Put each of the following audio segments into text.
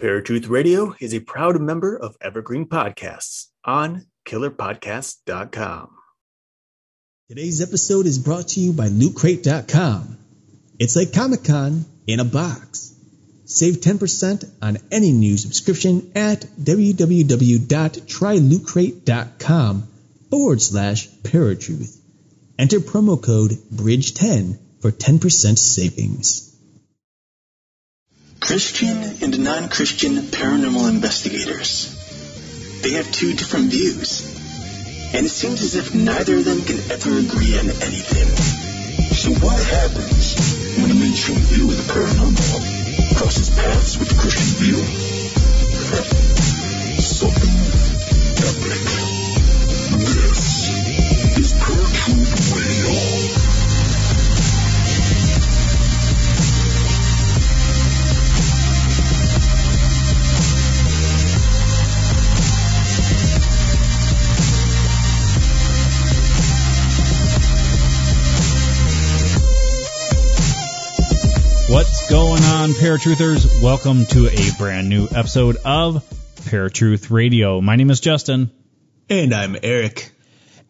Paratruth Radio is a proud member of Evergreen Podcasts on killerpodcast.com. Today's episode is brought to you by LootCrate.com. It's like Comic Con in a box. Save 10% on any new subscription at www.trylootcrate.com forward slash paratruth. Enter promo code BRIDGE10 for 10% savings. Christian and non-Christian paranormal investigators. They have two different views. And it seems as if neither of them can ever agree on anything. So what happens when a mainstream view of the paranormal crosses paths with the Christian view? Something epic. This is Paratruth Radio. What's going on, Paratruthers? Welcome to a brand new episode of Paratruth Radio. My name is Justin, And I'm Eric.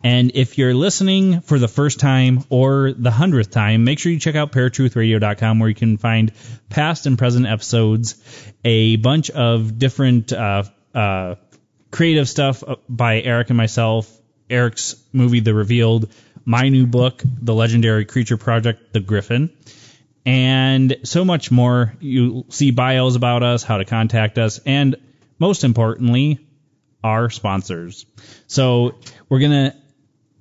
and if you're listening for the first time or the hundredth time, make sure you check out paratruthradio.com where you can find past and present episodes, a bunch of different uh, uh, creative stuff by Eric and myself, Eric's movie The Revealed, my new book, The Legendary Creature Project, The Griffin and so much more. You see bios about us, how to contact us, and most importantly, our sponsors. So we're going to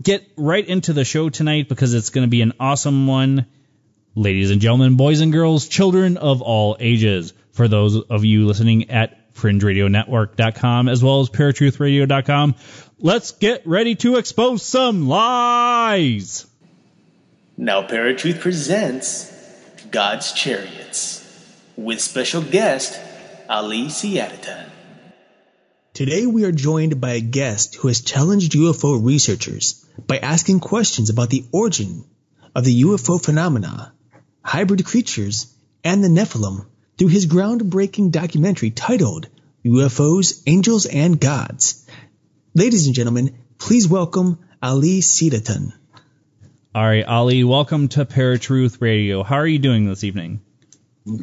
get right into the show tonight because it's going to be an awesome one. Ladies and gentlemen, boys and girls, children of all ages, for those of you listening at fringeradionetwork.com as well as paratruthradio.com, let's get ready to expose some lies. Now, Paratruth presents God's Chariots with special guest Ali Siadatan. Today we are joined by a guest who has challenged UFO researchers by asking questions about the origin of the UFO phenomena, hybrid creatures, and the Nephilim through his groundbreaking documentary titled UFOs, Angels, and Gods. Ladies and gentlemen, please welcome Ali Siadatan. All right, Ali, welcome to Paratruth Radio. How are you doing this evening?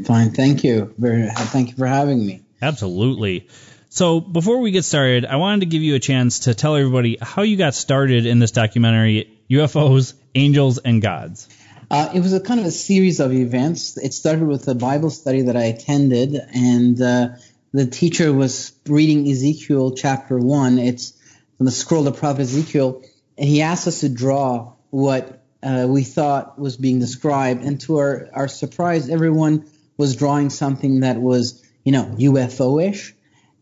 Fine, thank you. Very, thank you for having me. Absolutely. So, before we get started, I wanted to give you a chance to tell everybody how you got started in this documentary UFOs, Angels, and Gods. Uh, it was a kind of a series of events. It started with a Bible study that I attended, and uh, the teacher was reading Ezekiel chapter one. It's from the scroll of prophet Ezekiel, and he asked us to draw what uh, we thought was being described. And to our, our surprise, everyone was drawing something that was, you know, UFO-ish.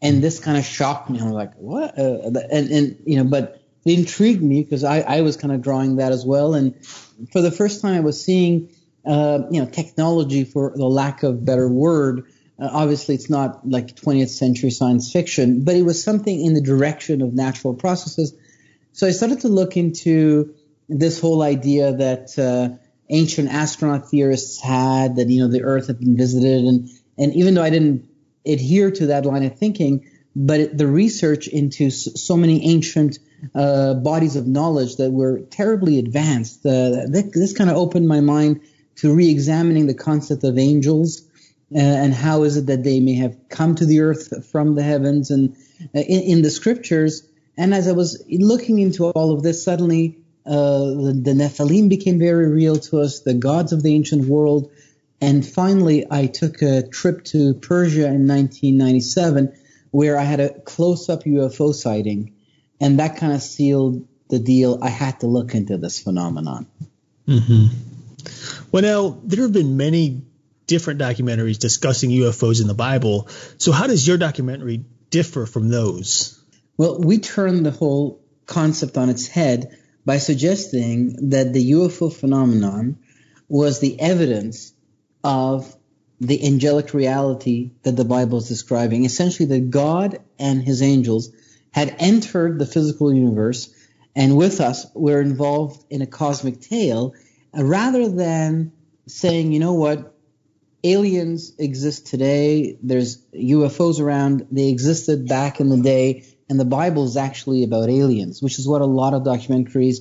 And this kind of shocked me. I was like, what? Uh, and, and, you know, but it intrigued me because I, I was kind of drawing that as well. And for the first time, I was seeing, uh, you know, technology for the lack of better word. Uh, obviously, it's not like 20th century science fiction, but it was something in the direction of natural processes. So I started to look into this whole idea that uh, ancient astronaut theorists had that you know the Earth had been visited, and and even though I didn't adhere to that line of thinking, but it, the research into so many ancient uh, bodies of knowledge that were terribly advanced, uh, this, this kind of opened my mind to re-examining the concept of angels uh, and how is it that they may have come to the earth from the heavens and uh, in, in the scriptures. And as I was looking into all of this, suddenly Uh, the, the Nephilim became very real to us, the gods of the ancient world. And finally, I took a trip to Persia in 1997 where I had a close up UFO sighting. And that kind of sealed the deal. I had to look into this phenomenon. Mm-hmm. Well, now, there have been many different documentaries discussing UFOs in the Bible. So, how does your documentary differ from those? Well, we turned the whole concept on its head by suggesting that the UFO phenomenon was the evidence of the angelic reality that the Bible is describing. Essentially, that God and his angels had entered the physical universe and with us were involved in a cosmic tale uh, rather than saying, you know what, aliens exist today. There's UFOs around. They existed back in the day, and the Bible is actually about aliens, which is what a lot of documentaries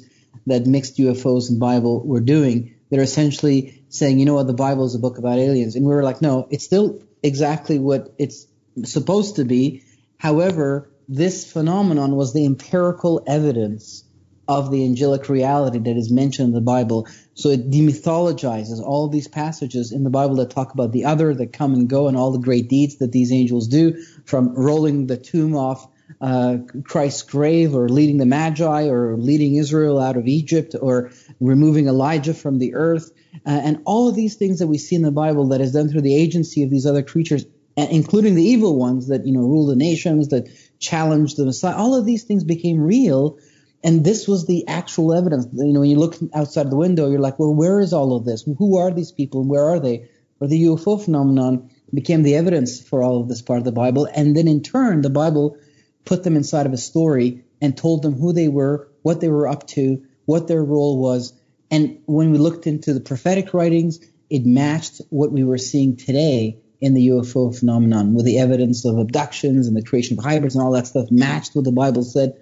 that mixed UFOs and Bible were doing. They're essentially saying, you know what, the Bible is a book about aliens, and we were like, no, it's still exactly what it's supposed to be. However, this phenomenon was the empirical evidence of the angelic reality that is mentioned in the Bible. So it demythologizes all these passages in the Bible that talk about the other, that come and go, and all the great deeds that these angels do, from rolling the tomb off uh, Christ's grave, or leading the Magi, or leading Israel out of Egypt, or removing Elijah from the earth, uh, and all of these things that we see in the Bible that is done through the agency of these other creatures, including the evil ones that you know rule the nations, that challenge the Messiah. All of these things became real and this was the actual evidence. You know, when you look outside the window, you're like, well, where is all of this? Who are these people? Where are they? Or the UFO phenomenon became the evidence for all of this part of the Bible. And then in turn, the Bible put them inside of a story and told them who they were, what they were up to, what their role was. And when we looked into the prophetic writings, it matched what we were seeing today in the UFO phenomenon with the evidence of abductions and the creation of hybrids and all that stuff matched what the Bible said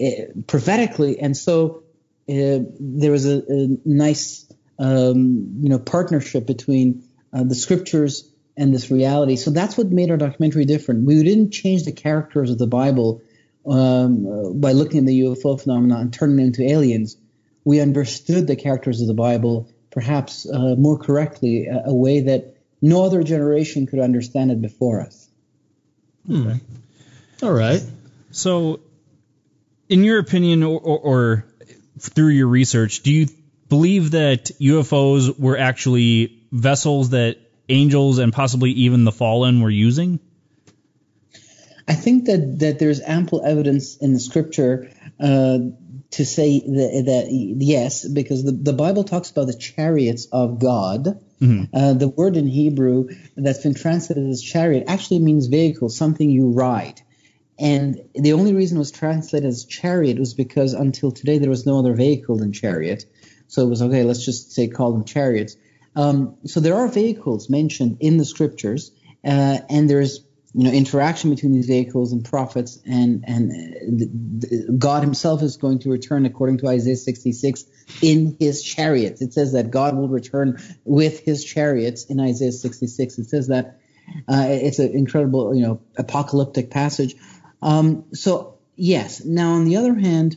uh, prophetically, and so uh, there was a, a nice um, you know partnership between uh, the scriptures and this reality. So that's what made our documentary different. We didn't change the characters of the Bible um, by looking at the UFO phenomenon and turning them into aliens. We understood the characters of the Bible perhaps uh, more correctly, a, a, way that no other generation could understand it before us. Hmm. All right. So in your opinion, or, or, or through your research, do you believe that UFOs were actually vessels that angels and possibly even the fallen were using? I think that, that there's ample evidence in the scripture uh, to say that, that, yes, because the, the Bible talks about the chariots of God. Mm-hmm. Uh, the word in Hebrew that's been translated as chariot actually means vehicle, something you ride. And the only reason it was translated as chariot was because until today there was no other vehicle than chariot. So it was okay, let's just say call them chariots. Um, so there are vehicles mentioned in the scriptures, uh, and there's you know interaction between these vehicles and prophets, and and the, the, God Himself is going to return according to Isaiah 66 in His chariots. It says that God will return with His chariots in Isaiah 66. It says that uh, it's an incredible you know apocalyptic passage. Um, so yes. Now on the other hand,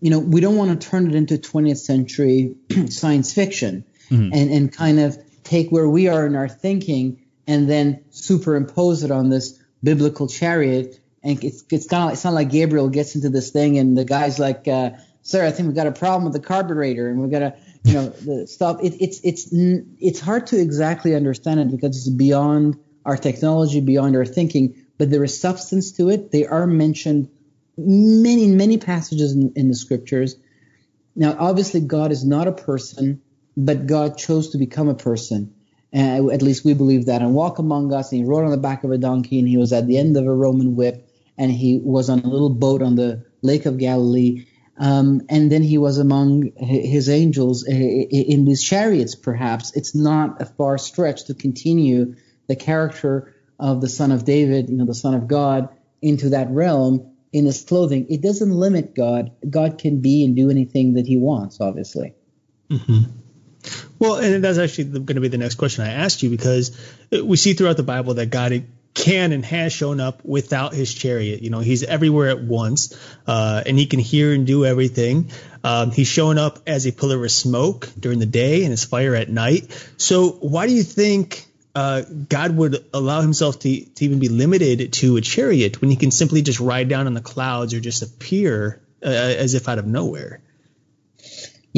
you know, we don't want to turn it into 20th century science fiction mm-hmm. and, and kind of take where we are in our thinking and then superimpose it on this biblical chariot. And it's, it's kind of it's not like Gabriel gets into this thing and the guy's like, uh, sir, I think we've got a problem with the carburetor and we've got to, you know, the stuff. It, it's, it's, it's hard to exactly understand it because it's beyond our technology, beyond our thinking but there is substance to it. They are mentioned many, many passages in, in the scriptures. Now, obviously, God is not a person, but God chose to become a person. At least we believe that, and walk among us. And he rode on the back of a donkey, and he was at the end of a Roman whip, and he was on a little boat on the Lake of Galilee. Um, and then he was among his angels uh, in these chariots, perhaps. It's not a far stretch to continue the character of the Son of David, you know, the Son of God, into that realm in his clothing. It doesn't limit God. God can be and do anything that he wants, obviously. Mm-hmm. Well, and that's actually going to be the next question I asked you because we see throughout the Bible that God can and has shown up without his chariot. You know, he's everywhere at once, uh, and he can hear and do everything. Um, he's shown up as a pillar of smoke during the day and his fire at night. So, why do you think uh, God would allow himself to, to even be limited to a chariot when he can simply just ride down on the clouds or just appear uh, as if out of nowhere.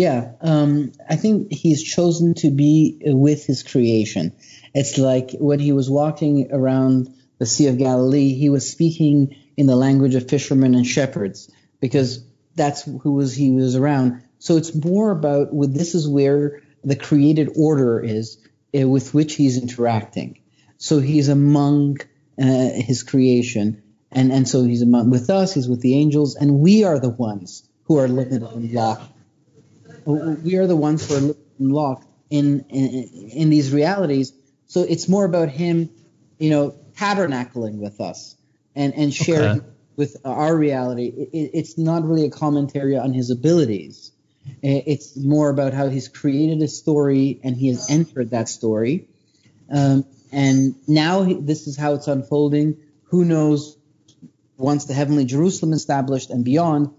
Yeah, um, I think he's chosen to be with his creation. It's like when he was walking around the Sea of Galilee, he was speaking in the language of fishermen and shepherds because that's who was he was around. So it's more about with this is where the created order is uh, with which he's interacting. So he's among uh, his creation, and and so he's among with us. He's with the angels, and we are the ones who are limited and locked. We are the ones who are locked in, in in these realities. So it's more about him, you know, tabernacling with us and and sharing Okay. with our reality. It, it- it's not really a commentary on his abilities. It's more about how he's created a story and he has entered that story. Um, and now he, this is how it's unfolding. Who knows once the heavenly Jerusalem is established and beyond,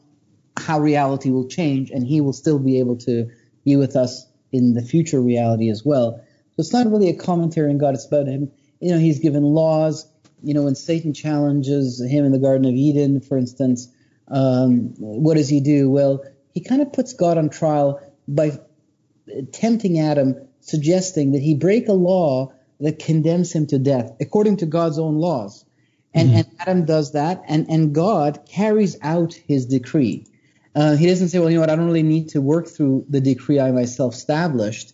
how reality will change, and he will still be able to be with us in the future reality as well. So it's not really a commentary on God. It's about him. You know, he's given laws. You know, when Satan challenges him in the Garden of Eden, for instance, um, what does he do? Well, he kind of puts God on trial by tempting Adam, suggesting that he break a law that condemns him to death, according to God's own laws. And, and Adam does that, and, and God carries out his decree. Uh, he doesn't say, well, you know what, I don't really need to work through the decree I myself established.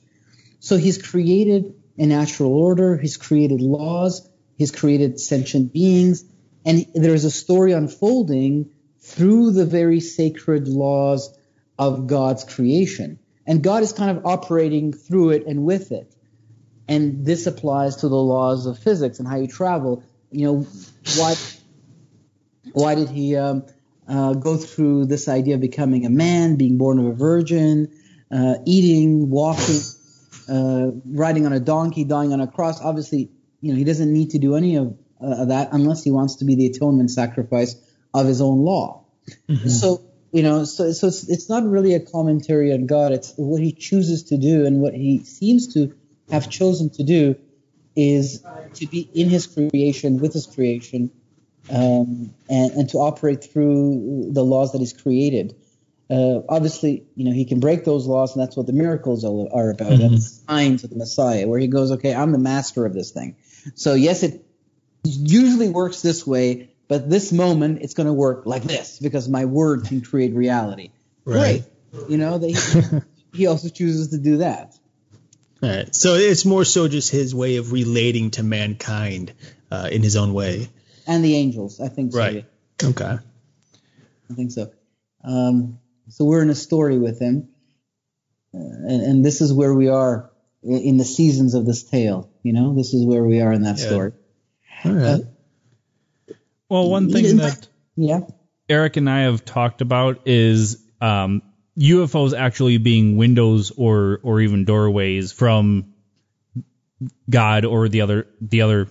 So he's created a natural order, he's created laws, he's created sentient beings, and there's a story unfolding through the very sacred laws of God's creation. And God is kind of operating through it and with it. And this applies to the laws of physics and how you travel. You know, why why did he um, uh, go through this idea of becoming a man, being born of a virgin, uh, eating, walking, uh, riding on a donkey, dying on a cross? Obviously, you know, he doesn't need to do any of, uh, of that unless he wants to be the atonement sacrifice of his own law. So you know, so so it's, it's not really a commentary on God. It's what He chooses to do, and what He seems to have chosen to do is to be in His creation, with His creation, um, and and to operate through the laws that He's created. Uh, obviously, you know, He can break those laws, and that's what the miracles are, about. Signs of the Messiah, where He goes, "Okay, I'm the master of this thing." So yes, it usually works this way, but this moment it's going to work like this because my word can create reality. Right. Great. You know, that he, he also chooses to do that. All right. So it's more so just his way of relating to mankind uh, in his own way. And the angels, I think so. Right. Okay. I think so. Um, so we're in a story with him, uh, and, and this is where we are in, in the seasons of this tale. You know, this is where we are in that Yeah. story. All right. Well, one thing In that Yeah. Eric and I have talked about is um, UFOs actually being windows or or even doorways from God or the other the other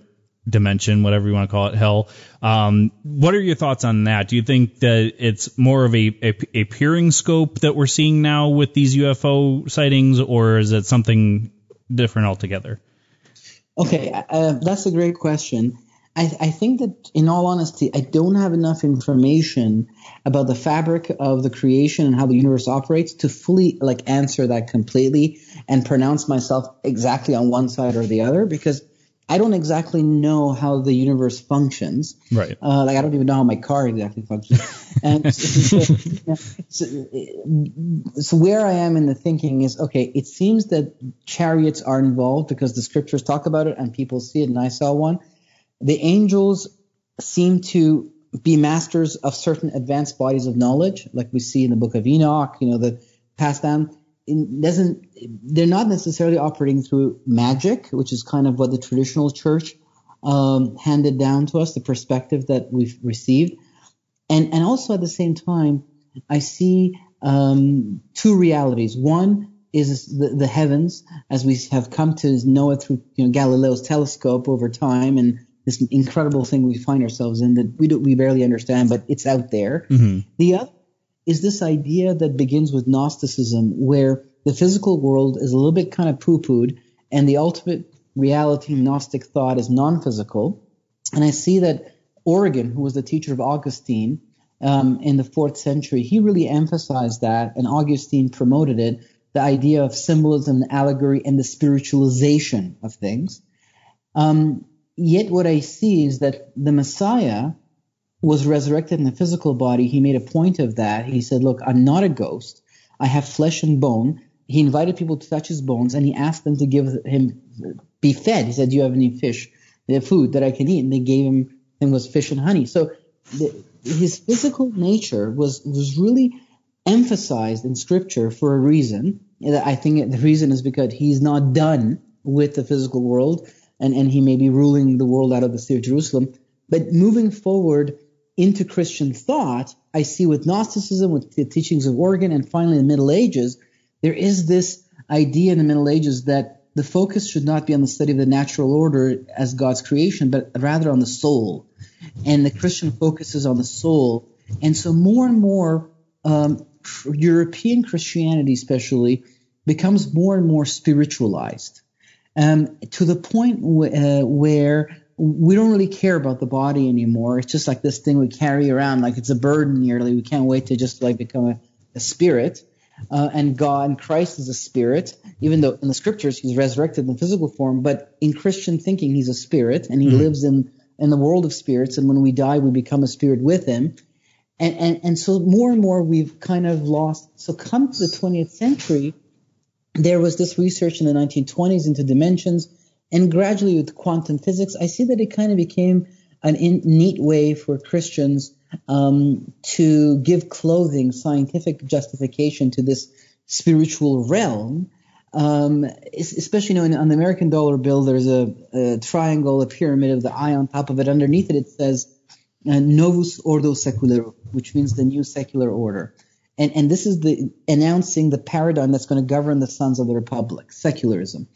dimension, whatever you want to call it, hell. Um, what are your thoughts on that? Do you think that it's more of a, a, a peering scope that we're seeing now with these UFO sightings, or is it something different altogether? Okay, uh, that's a great question. I, I think that, in all honesty, I don't have enough information about the fabric of the creation and how the universe operates to fully like answer that completely and pronounce myself exactly on one side or the other because I don't exactly know how the universe functions. Right. Uh, like I don't even know how my car exactly functions. And so, so, so where I am in the thinking is okay. It seems that chariots are involved because the scriptures talk about it and people see it, and I saw one. The angels seem to be masters of certain advanced bodies of knowledge, like we see in the book of Enoch. You know, the passed down. It doesn't they're not necessarily operating through magic, which is kind of what the traditional church um, handed down to us, the perspective that we've received. And, and also at the same time, I see um, two realities. One is the, the heavens, as we have come to know it through you know, Galileo's telescope over time, and this incredible thing we find ourselves in that we, do, we barely understand, but it's out there. The other is this idea that begins with Gnosticism, where the physical world is a little bit kind of poo pooed, and the ultimate reality Gnostic thought is non physical. And I see that Origen, who was the teacher of Augustine um, in the fourth century, he really emphasized that, and Augustine promoted it the idea of symbolism, allegory, and the spiritualization of things. Um, yet, what I see is that the Messiah was resurrected in a physical body. He made a point of that. He said, Look, I'm not a ghost, I have flesh and bone. He invited people to touch his bones, and he asked them to give him be fed. He said, "Do you have any fish, uh, food that I can eat?" And they gave him thing was fish and honey. So the, his physical nature was was really emphasized in Scripture for a reason. And I think the reason is because he's not done with the physical world. and, and he may be ruling the world out of the city of Jerusalem. But moving forward into Christian thought, I see with Gnosticism, with the teachings of Origen, and finally the Middle Ages, there is this idea in the Middle Ages that the focus should not be on the study of the natural order as God's creation, but rather on the soul. And the Christian focuses on the soul. And so more and more, um, European Christianity, especially, becomes more and more spiritualized um, to the point w- uh, where we don't really care about the body anymore. It's just like this thing we carry around, like it's a burden nearly. We can't wait to just like become a, a spirit. Uh, and God and Christ is a spirit, even though in the scriptures he's resurrected in physical form, but in Christian thinking he's a spirit and he mm-hmm. lives in, in the world of spirits. And when we die, we become a spirit with him. And, and, and so more and more we've kind of lost. So come to the 20th century, there was this research in the 1920s into dimensions, and gradually with quantum physics, I see that it kind of became in, neat way for Christians um, to give clothing, scientific justification to this spiritual realm. Um, especially you know, on the American dollar bill, there's a, a, triangle, a pyramid of the eye on top of it. Underneath it, it says uh, Novus Ordo Secularum, which means the new secular order. And, and this is the announcing the paradigm that's going to govern the sons of the republic, secularism.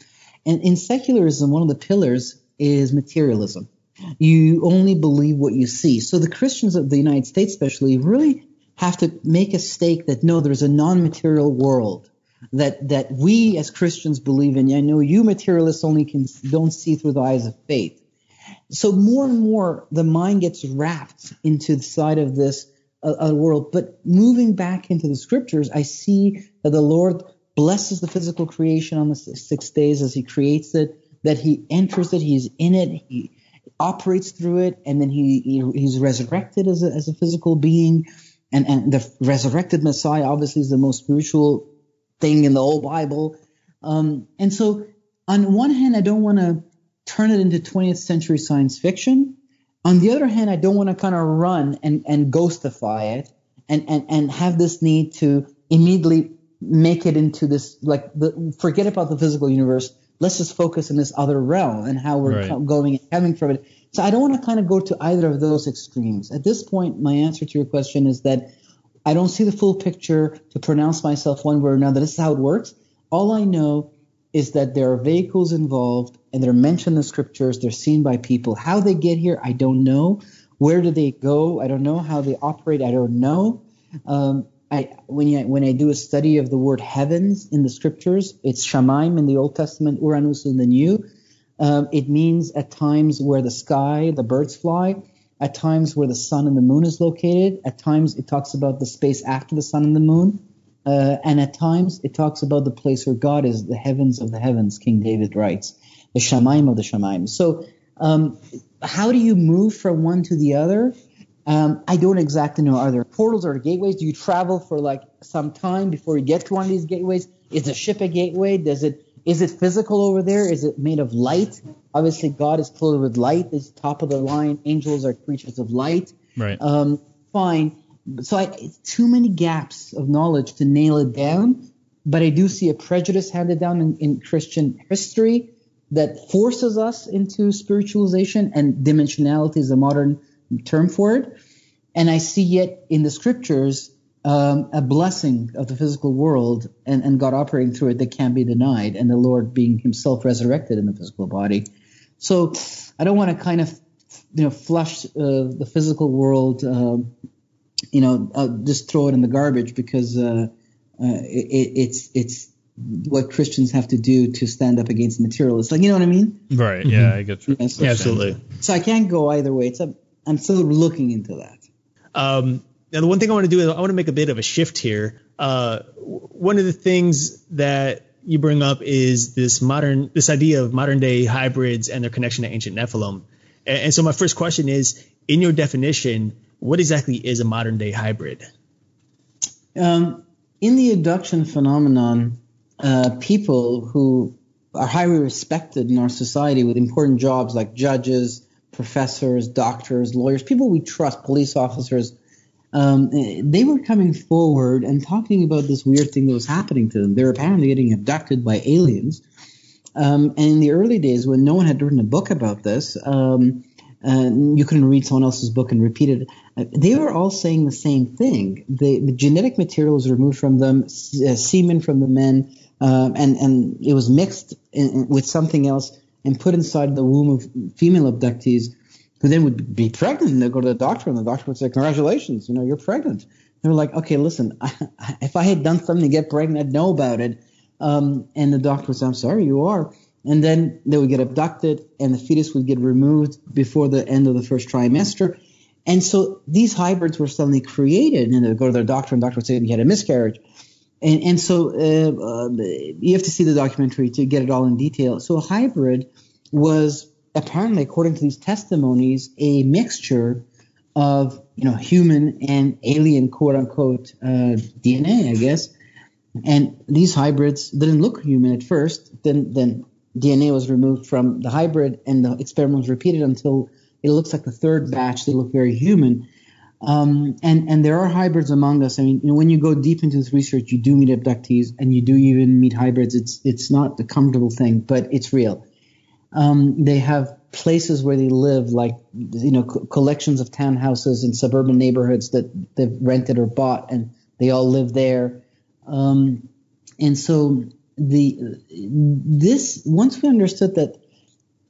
And in secularism, one of the pillars is materialism. You only believe what you see. So the Christians of the United States, especially, really have to make a stake that no, there's a non-material world that that we as Christians believe in. I know you materialists only can don't see through the eyes of faith. So more and more, the mind gets wrapped into the side of this a, world. But moving back into the scriptures, I see that the Lord blesses the physical creation on the six days as He creates it, that He enters it, He's in it, He operates through it, and then He, he He's resurrected as a, as a physical being. And, and the resurrected Messiah obviously is the most spiritual thing in the whole Bible. Um, and so, on one hand, I don't want to turn it into 20th century science fiction. On the other hand, I don't want to kind of run and, and ghostify it and, and, and have this need to immediately make it into this, like, the, forget about the physical universe. Let's just focus in this other realm and how we're right. going and coming from it. So I don't want to kind of go to either of those extremes. At this point, my answer to your question is that I don't see the full picture to pronounce myself one way or another. This is how it works. All I know is that there are vehicles involved and they're mentioned in the scriptures. They're seen by people. How they get here, I don't know. Where do they go? I don't know. How they operate, I don't know. Um, I, when, you, when I do a study of the word heavens in the scriptures, it's Shamaim in the Old Testament, Ouranos in the New. Um, it means at times where the sky, the birds fly, at times where the sun and the moon is located. At times it talks about the space after the sun and the moon. Uh, and at times it talks about the place where God is, the heavens of the heavens, King David writes, the Shamaim of the Shamaim. So, um, how do you move from one to the other? Um, I don't exactly know. Are there portals or gateways? Do you travel for like some time before you get to one of these gateways? Is the ship a gateway? Does it is it physical over there? Is it made of light? Obviously, God is clothed with light. Is top of the line. Angels are creatures of light. Right. Um, fine so I, too many gaps of knowledge to nail it down. But I do see a prejudice handed down in, in Christian history that forces us into spiritualization, and dimensionality is a modern term for it. And I see yet in the scriptures um, a blessing of the physical world and, and God operating through it that can't be denied, and the Lord being Himself resurrected in the physical body. So I don't want to kind of you know flush uh, the physical world uh, you know, I'll just throw it in the garbage because uh, uh, it, it's it's what Christians have to do to stand up against materialists. Like, you know what I mean? Right. Yeah, mm-hmm. I get you. Yeah, so, yeah, absolutely. So I can't go either way. It's a, I'm still looking into that. Um, now, the one thing I want to do is I want to make a bit of a shift here. Uh, one of the things that you bring up is this modern, this idea of modern day hybrids and their connection to ancient Nephilim. And, and so my first question is, in your definition, what exactly is a modern day hybrid? Um, in the abduction phenomenon, uh, people who are highly respected in our society with important jobs like judges, professors, doctors, lawyers, people we trust, police officers, um, they were coming forward and talking about this weird thing that was happening to them. They were apparently getting abducted by aliens. Um, and in the early days, when no one had written a book about this, um, uh, you couldn't read someone else's book and repeat it. They were all saying the same thing. The, the genetic material was removed from them, uh, semen from the men, uh, and and it was mixed in, with something else and put inside the womb of female abductees, who then would be pregnant. And they'd go to the doctor, and the doctor would say, "Congratulations, you know, you're pregnant." They were like, "Okay, listen, I, if I had done something to get pregnant, I'd know about it." Um, and the doctor would say, "I'm sorry, you are." And then they would get abducted, and the fetus would get removed before the end of the first trimester. And so these hybrids were suddenly created, and they would go to their doctor, and the doctor would say, "You had a miscarriage." And, and so uh, uh, you have to see the documentary to get it all in detail. So hybrid was apparently, according to these testimonies, a mixture of you know human and alien quote unquote uh, DNA, I guess. And these hybrids didn't look human at first. Then then DNA was removed from the hybrid, and the experiment was repeated until it looks like the third batch. They look very human. Um, and and there are hybrids among us. I mean, you know, when you go deep into this research, you do meet abductees, and you do even meet hybrids. It's it's not a comfortable thing, but it's real. Um, they have places where they live, like you know, co- collections of townhouses in suburban neighborhoods that they've rented or bought, and they all live there. Um, and so the this once we understood that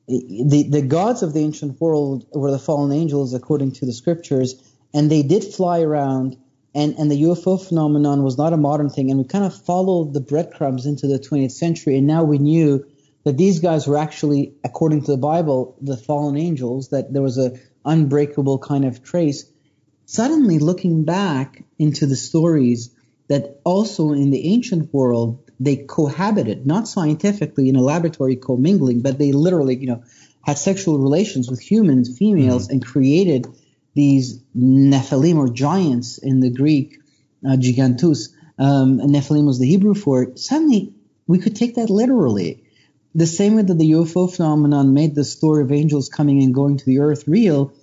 the the gods of the ancient world were the fallen angels according to the scriptures and they did fly around and, and the UFO phenomenon was not a modern thing. And we kind of followed the breadcrumbs into the 20th century. And now we knew that these guys were actually according to the Bible the fallen angels that there was a unbreakable kind of trace. Suddenly looking back into the stories that also in the ancient world they cohabited not scientifically in a laboratory commingling but they literally you know had sexual relations with humans females mm-hmm. and created these Nephilim or giants in the Greek, uh, gigantus. Um, Nephilim was the Hebrew for it. Suddenly, we could take that literally. The same way that the UFO phenomenon made the story of angels coming and going to the earth real,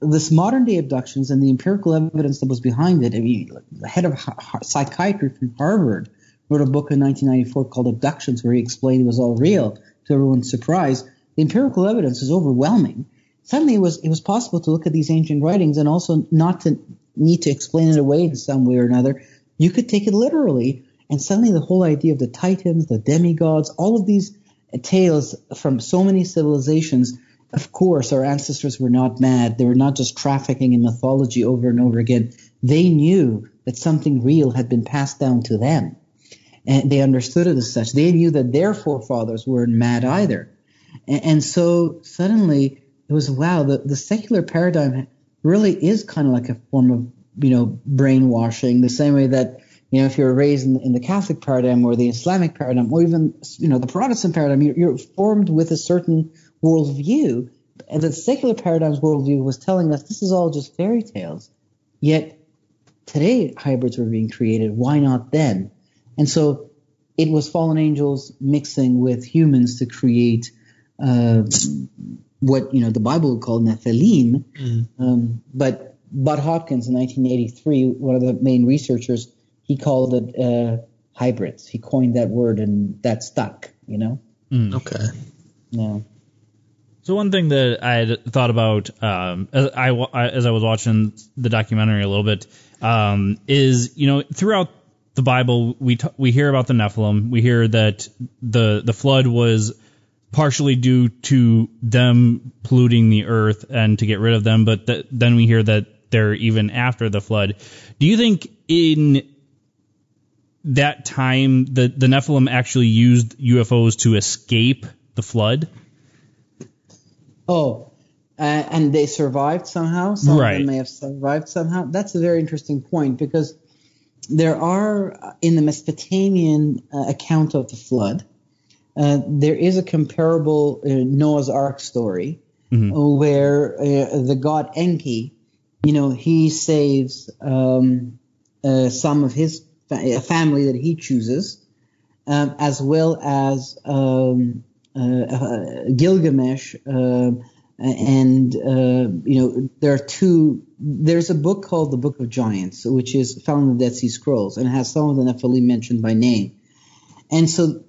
this modern day abductions and the empirical evidence that was behind it. I mean, the head of psychiatry from Harvard wrote a book in 1994 called Abductions, where he explained it was all real to everyone's surprise. The empirical evidence is overwhelming suddenly it was it was possible to look at these ancient writings and also not to need to explain it away in some way or another. You could take it literally, and suddenly the whole idea of the titans, the demigods, all of these tales from so many civilizations. Of course, our ancestors were not mad. They were not just trafficking in mythology over and over again. They knew that something real had been passed down to them. And they understood it as such. They knew that their forefathers weren't mad either. And, and so suddenly it was wow, the, the secular paradigm really is kind of like a form of, you know, brainwashing, the same way that, you know, if you're raised in, in the Catholic paradigm or the Islamic paradigm or even, you know, the Protestant paradigm, you're, you're formed with a certain worldview. And the secular paradigm's worldview was telling us this is all just fairy tales. Yet today hybrids were being created. Why not then? And so it was fallen angels mixing with humans to create uh, what you know the Bible would call Nephilim. Mm. Um, but Budd Hopkins in 1983, one of the main researchers, he called it uh, hybrids. He coined that word, and that stuck. You know. Mm. Okay. Yeah. So one thing that I had thought about um, as I as I was watching the documentary a little bit um, is you know throughout the Bible we t- we hear about the Nephilim. We hear that the the flood was partially due to them polluting the earth and to get rid of them, but th- then we hear that they're even after the flood. Do you think in that time the, the Nephilim actually used UFOs to escape the flood? Oh, uh, and they survived somehow. Some right. of them may have survived somehow. That's a very interesting point because there are in the Mesopotamian uh, account of the flood uh, there is a comparable uh, Noah's Ark story mm-hmm. where uh, the god Enki, you know, he saves um, uh, some of his fa- family that he chooses, um, as well as um, uh, Gilgamesh. and you know there are two. There's a book called the Book of Giants, which is found in the Dead Sea Scrolls, and has some of the Nephilim mentioned by name. And so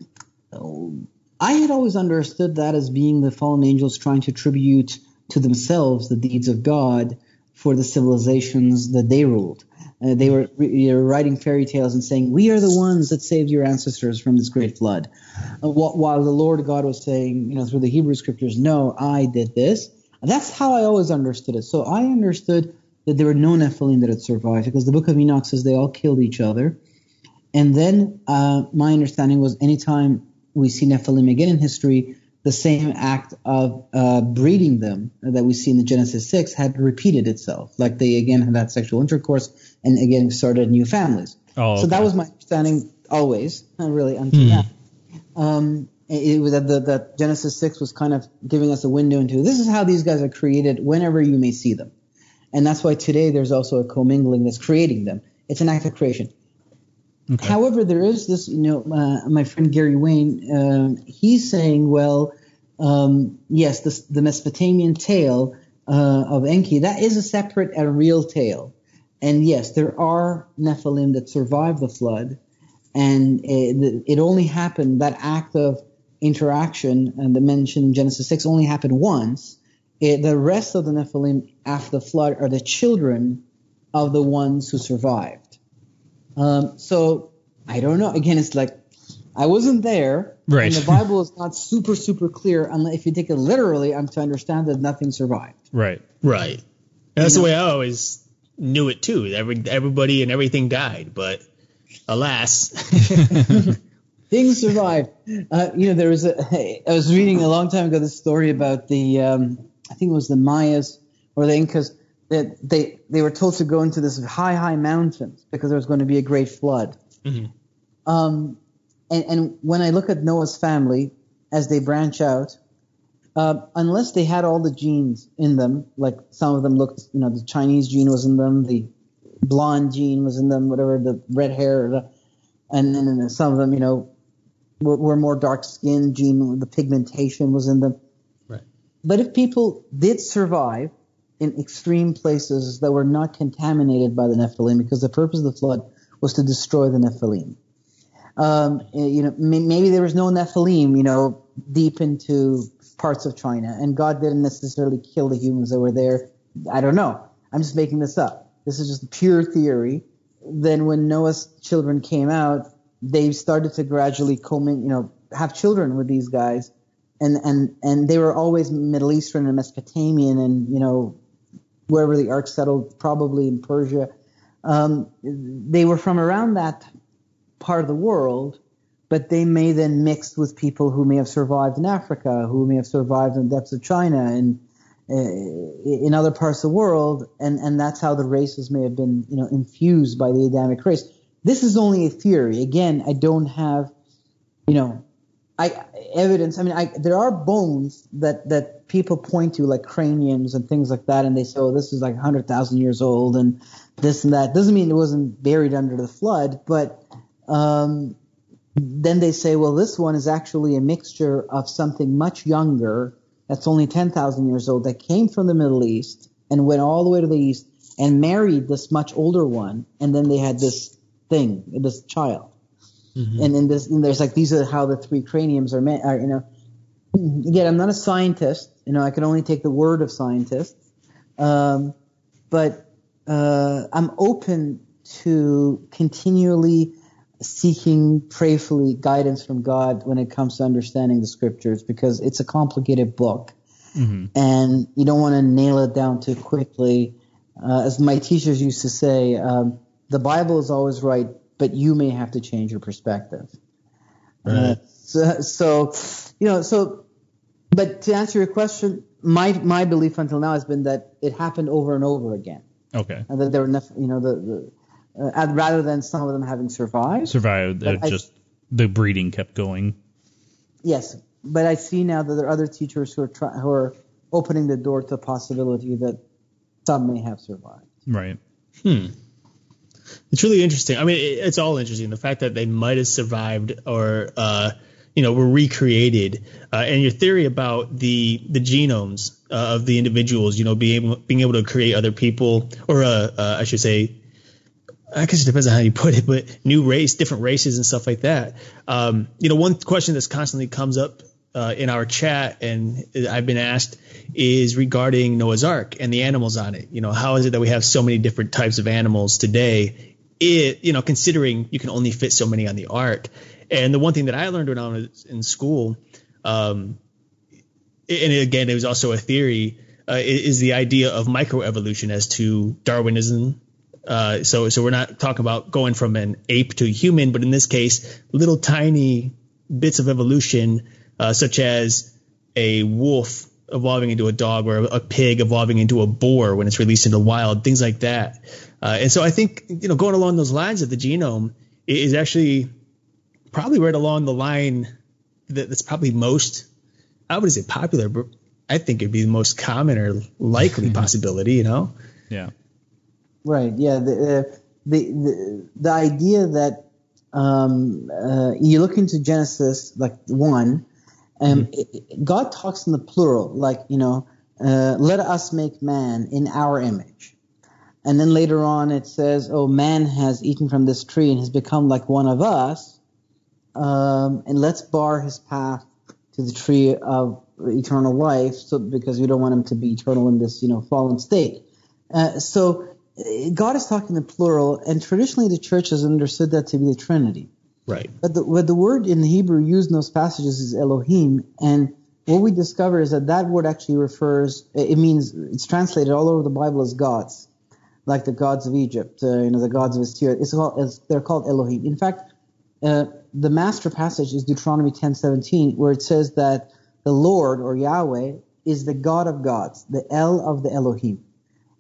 I had always understood that as being the fallen angels trying to attribute to themselves the deeds of God for the civilizations that they ruled. Uh, they were, they were writing fairy tales and saying, "We are the ones that saved your ancestors from this great flood," uh, while the Lord God was saying, you know, through the Hebrew scriptures, "No, I did this." That's how I always understood it. So I understood that there were no Nephilim that had survived because the Book of Enoch says they all killed each other. And then uh, my understanding was anytime we see Nephilim again in history, the same act of uh, breeding them that we see in the Genesis 6 had repeated itself. Like they again had that sexual intercourse and again started new families. Oh, okay. So that was my understanding always, really until Hmm. now. Um, it, it was that the, that Genesis 6 was kind of giving us a window into this is how these guys are created whenever you may see them. And that's why today there's also a commingling that's creating them. It's an act of creation. Okay. However, there is this, you know, uh, my friend Gary Wayne, um, he's saying, well, um, yes, this, the Mesopotamian tale uh, of Enki, that is a separate and real tale. And yes, there are Nephilim that survived the flood, and it, it only happened, that act of interaction and the mention in Genesis 6 only happened once. It, the rest of the Nephilim after the flood are the children of the ones who survived. Um, so I don't know. Again, it's like I wasn't there. Right. And the Bible is not super, super clear unless if you take it literally, I'm to understand that nothing survived. Right. Right. And that's You the way I always knew it too. Every everybody and everything died, but alas, Things survived. Uh, you know, there was a. I was reading a long time ago this story about the. Um, I think it was the Mayas or the Incas that they they were told to go into this high, high mountains because there was going to be a great flood. Mhm. Um, and, and when I look at Noah's family as they branch out, uh, unless they had all the genes in them, like some of them looked, you know, the Chinese gene was in them, the blonde gene was in them, whatever, the red hair, the, and then some of them, you know, were, were more dark skinned gene, the pigmentation was in them. Right. But if people did survive in extreme places that were not contaminated by the Nephilim, because the purpose of the flood was to destroy the Nephilim. Um, you know, maybe there was no Nephilim, you know, deep into parts of China, and God didn't necessarily kill the humans that were there. I don't know. I'm just making this up. This is just pure theory. Then when Noah's children came out, they started to gradually coming, you know, have children with these guys, and and and they were always Middle Eastern and Mesopotamian, and you know, wherever the ark settled, probably in Persia. Um, they were from around that part of the world, but they may then mix with people who may have survived in Africa, who may have survived in the depths of China and uh, in other parts of the world, and, and that's how the races may have been, you know, infused by the Adamic race. This is only a theory. Again, I don't have, you know, I evidence. I mean, I, there are bones that that people point to, like craniums and things like that, and they say, "Oh, this is like 100,000 years old," and this and that. Doesn't mean it wasn't buried under the flood, but um, then they say, well, this one is actually a mixture of something much younger that's only 10,000 years old that came from the Middle East and went all the way to the East and married this much older one. And then they had this thing, this child. And then this, and there's like, these are how the three craniums are, ma- are, you know, again, I'm not a scientist, you know, I can only take the word of scientists. Um, but, uh, I'm open to continually seeking prayerfully guidance from God when it comes to understanding the scriptures because it's a complicated book and you don't want to nail it down too quickly. Uh, as my teachers used to say, um, the Bible is always right, but you may have to change your perspective. Uh, so, so, you know, so, but to answer your question, my my belief until now has been that it happened over and over again, Okay. and that there were, enough, you know, the, the uh, rather than some of them having survived. Survived. But It I- just the breeding kept going. Yes, but I see now that there are other teachers who are try, who are opening the door to the possibility that some may have survived. Right. It's really interesting. I mean, it, it's all interesting. The fact that they might have survived or, uh, you know, were recreated, uh, and your theory about the the genomes uh, of the individuals, you know, being able being able to create other people, or uh, uh, I should say, I guess it depends on how you put it, but new race, different races and stuff like that. Um, you know, one question that's constantly comes up uh, in our chat, and I've been asked, is regarding Noah's Ark and the animals on it. You know, how is it that we have so many different types of animals today? It, you know, considering you can only fit so many on the ark. And the one thing that I learned when I was in school, um, and again, it was also a theory, uh, is the idea of microevolution as to Darwinism. Uh, so, so we're not talking about going from an ape to a human, but in this case, little tiny bits of evolution, uh, such as a wolf evolving into a dog or a pig evolving into a boar when it's released in the wild, things like that. Uh, and so I think you know going along those lines of the genome is actually probably right along the line that, that's probably most I wouldn't say popular, but I think it'd be the most common or likely possibility. You know? Yeah. Right. Yeah. The uh, the, the the idea that um, uh, you look into Genesis like one, and mm-hmm. it, God talks in the plural, like you know, uh, let us make man in our image. And then later on it says, oh, man has eaten from this tree and has become like one of us. Um, and let's bar his path to the tree of eternal life, so because we don't want him to be eternal in this, you know, fallen state. Uh, so God is talking in the plural, and traditionally the church has understood that to be the Trinity. Right. But the, but the word in Hebrew used in those passages is Elohim, and what we discover is that that word actually refers, it means, it's translated all over the Bible as gods, like the gods of Egypt, uh, you know, the gods of Assyria. It's called, it's, they're called Elohim. In fact, uh, the master passage is Deuteronomy 10:17, where it says that the Lord or Yahweh is the God of gods, the El of the Elohim.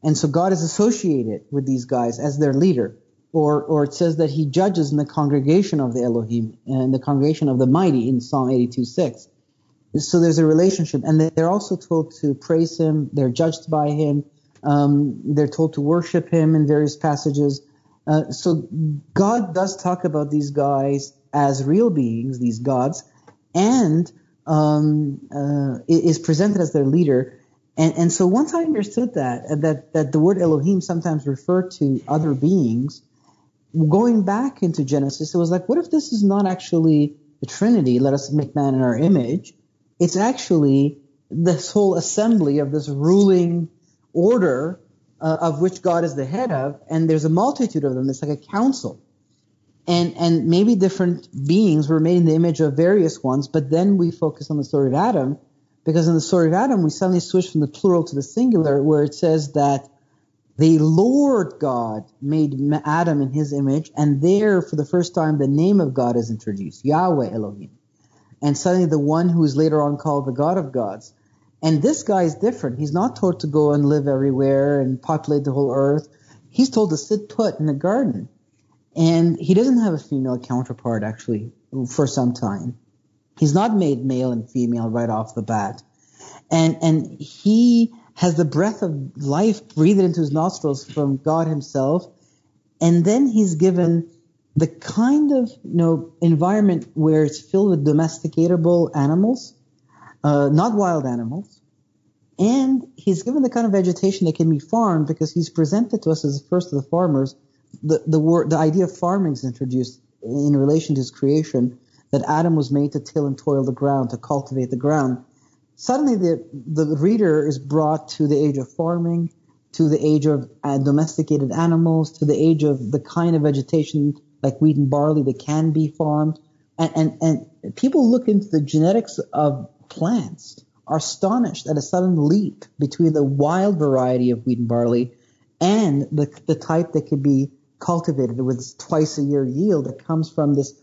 And so God is associated with these guys as their leader. Or, or it says that he judges in the congregation of the Elohim, and the congregation of the mighty in Psalm 82:6. So there's a relationship. And they're also told to praise him, they're judged by him, um, they're told to worship him in various passages. Uh, so God does talk about these guys as real beings, these gods, and um, uh, is presented as their leader. And, and so once I understood that, uh, that, that the word Elohim sometimes referred to other beings, going back into Genesis, it was like, what if this is not actually the Trinity? Let us make man in our image. It's actually this whole assembly of this ruling order uh, of which God is the head of, and there's a multitude of them. It's like a council. And, and maybe different beings were made in the image of various ones, but then we focus on the story of Adam, because in the story of Adam, we suddenly switch from the plural to the singular, where it says that the Lord God made Adam in his image, and there, for the first time, the name of God is introduced, Yahweh Elohim. And suddenly the one who is later on called the God of gods. And this guy is different. He's not told to go and live everywhere and populate the whole earth. He's told to sit put in the garden. And he doesn't have a female counterpart actually for some time. He's not made male and female right off the bat. And, and he has the breath of life breathed into his nostrils from God himself. And then he's given the kind of, you know, environment where it's filled with domesticatable animals uh, not wild animals. And he's given the kind of vegetation that can be farmed because he's presented to us as the first of the farmers. The, the word, the idea of farming is introduced in relation to his creation, that Adam was made to till and toil the ground, to cultivate the ground. Suddenly the, the reader is brought to the age of farming, to the age of uh, domesticated animals, to the age of the kind of vegetation like wheat and barley that can be farmed. And, and, and people look into the genetics of plants are astonished at a sudden leap between the wild variety of wheat and barley and the, the type that can be cultivated with twice a year yield that comes from this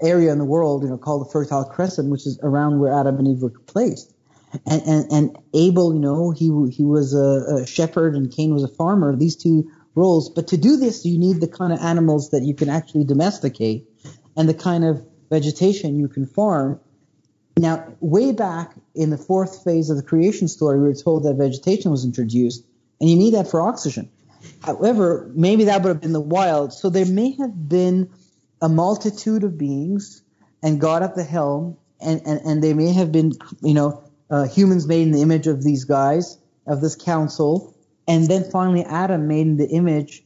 area in the world, you know, called the Fertile Crescent, which is around where Adam and Eve were placed. And, and, and Abel, you know, he, he was a, a shepherd and Cain was a farmer, these two roles. But to do this, you need the kind of animals that you can actually domesticate and the kind of vegetation you can farm now, way back in the fourth phase of the creation story, we were told that vegetation was introduced, and you need that for oxygen. However, maybe that would have been the wild. So there may have been a multitude of beings and God at the helm, and, and, and they may have been, you know, uh, humans made in the image of these guys, of this council, and then finally Adam made in the image